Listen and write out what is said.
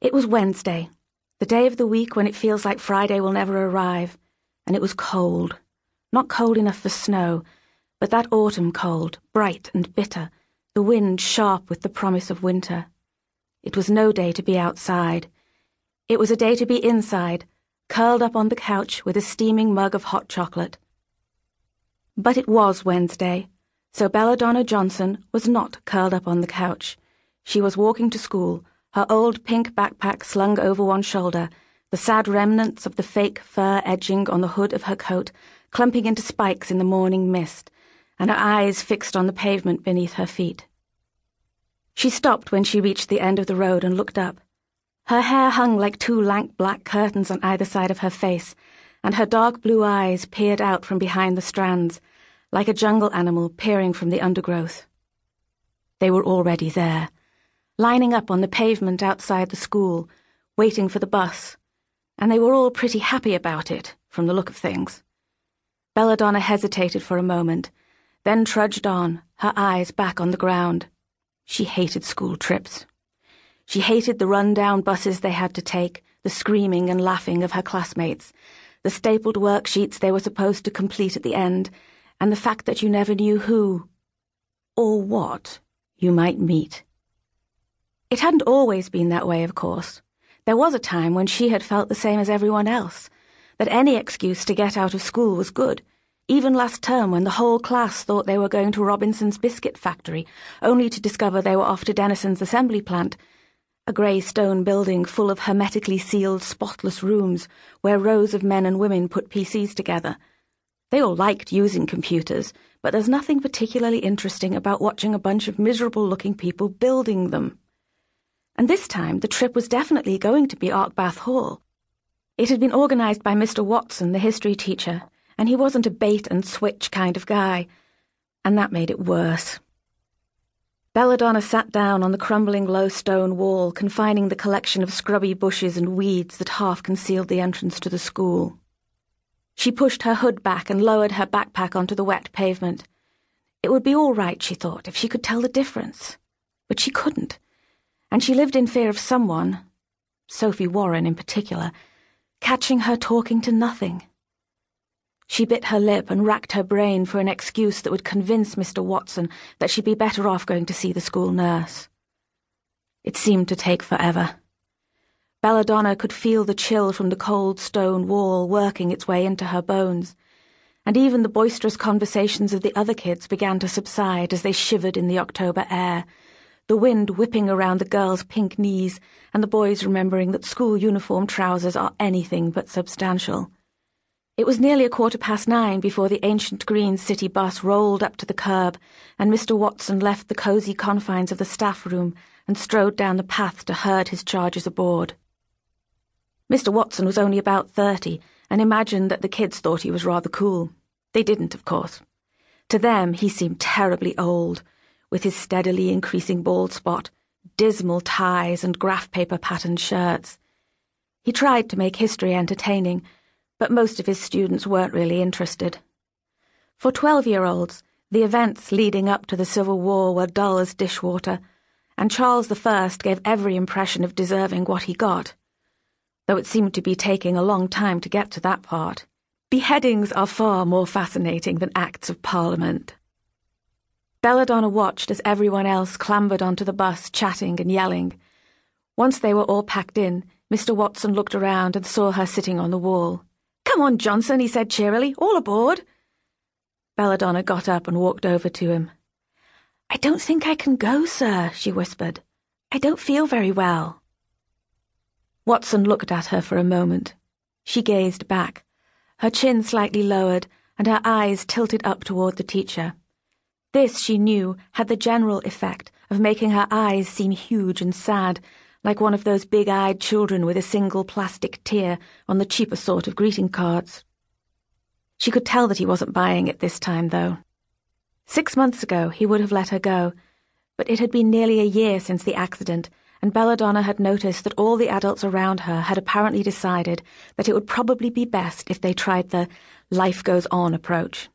It was Wednesday, the day of the week when it feels like Friday will never arrive, and it was cold. Not cold enough for snow, but that autumn cold, bright and bitter, the wind sharp with the promise of winter. It was no day to be outside. It was a day to be inside, curled up on the couch with a steaming mug of hot chocolate. But it was Wednesday, so Belladonna Johnson was not curled up on the couch. She was walking to school her old pink backpack slung over one shoulder, the sad remnants of the fake fur edging on the hood of her coat clumping into spikes in the morning mist, and her eyes fixed on the pavement beneath her feet. She stopped when she reached the end of the road and looked up. Her hair hung like two lank black curtains on either side of her face, and her dark blue eyes peered out from behind the strands, like a jungle animal peering from the undergrowth. They were already there lining up on the pavement outside the school, waiting for the bus, and they were all pretty happy about it, from the look of things. Belladonna hesitated for a moment, then trudged on, her eyes back on the ground. She hated school trips. She hated the run-down buses they had to take, the screaming and laughing of her classmates, the stapled worksheets they were supposed to complete at the end, and the fact that you never knew who, or what, you might meet. It hadn't always been that way, of course. There was a time when she had felt the same as everyone else, that any excuse to get out of school was good. Even last term, when the whole class thought they were going to Robinson's biscuit factory, only to discover they were off to Denison's assembly plant, a grey stone building full of hermetically sealed, spotless rooms where rows of men and women put PCs together. They all liked using computers, but there's nothing particularly interesting about watching a bunch of miserable looking people building them and this time the trip was definitely going to be Arkbath Hall. It had been organised by Mr. Watson, the history teacher, and he wasn't a bait and switch kind of guy, and that made it worse. Belladonna sat down on the crumbling low stone wall, confining the collection of scrubby bushes and weeds that half concealed the entrance to the school. She pushed her hood back and lowered her backpack onto the wet pavement. It would be all right, she thought, if she could tell the difference. But she couldn't and she lived in fear of someone, Sophie Warren in particular, catching her talking to nothing. She bit her lip and racked her brain for an excuse that would convince Mr. Watson that she'd be better off going to see the school nurse. It seemed to take forever. Belladonna could feel the chill from the cold stone wall working its way into her bones, and even the boisterous conversations of the other kids began to subside as they shivered in the October air the wind whipping around the girls' pink knees, and the boys remembering that school uniform trousers are anything but substantial. It was nearly a quarter past nine before the ancient green city bus rolled up to the curb, and Mr. Watson left the cosy confines of the staff room and strode down the path to herd his charges aboard. Mr. Watson was only about thirty and imagined that the kids thought he was rather cool. They didn't, of course. To them, he seemed terribly old with his steadily increasing bald spot, dismal ties, and graph paper patterned shirts. He tried to make history entertaining, but most of his students weren't really interested. For twelve year olds, the events leading up to the Civil War were dull as dishwater, and Charles I gave every impression of deserving what he got, though it seemed to be taking a long time to get to that part. Beheadings are far more fascinating than Acts of Parliament. Belladonna watched as everyone else clambered onto the bus, chatting and yelling. Once they were all packed in, Mr. Watson looked around and saw her sitting on the wall. Come on, Johnson, he said cheerily. All aboard. Belladonna got up and walked over to him. I don't think I can go, sir, she whispered. I don't feel very well. Watson looked at her for a moment. She gazed back, her chin slightly lowered and her eyes tilted up toward the teacher. This, she knew, had the general effect of making her eyes seem huge and sad, like one of those big-eyed children with a single plastic tear on the cheaper sort of greeting cards. She could tell that he wasn't buying it this time, though. Six months ago, he would have let her go, but it had been nearly a year since the accident, and Belladonna had noticed that all the adults around her had apparently decided that it would probably be best if they tried the life goes on approach.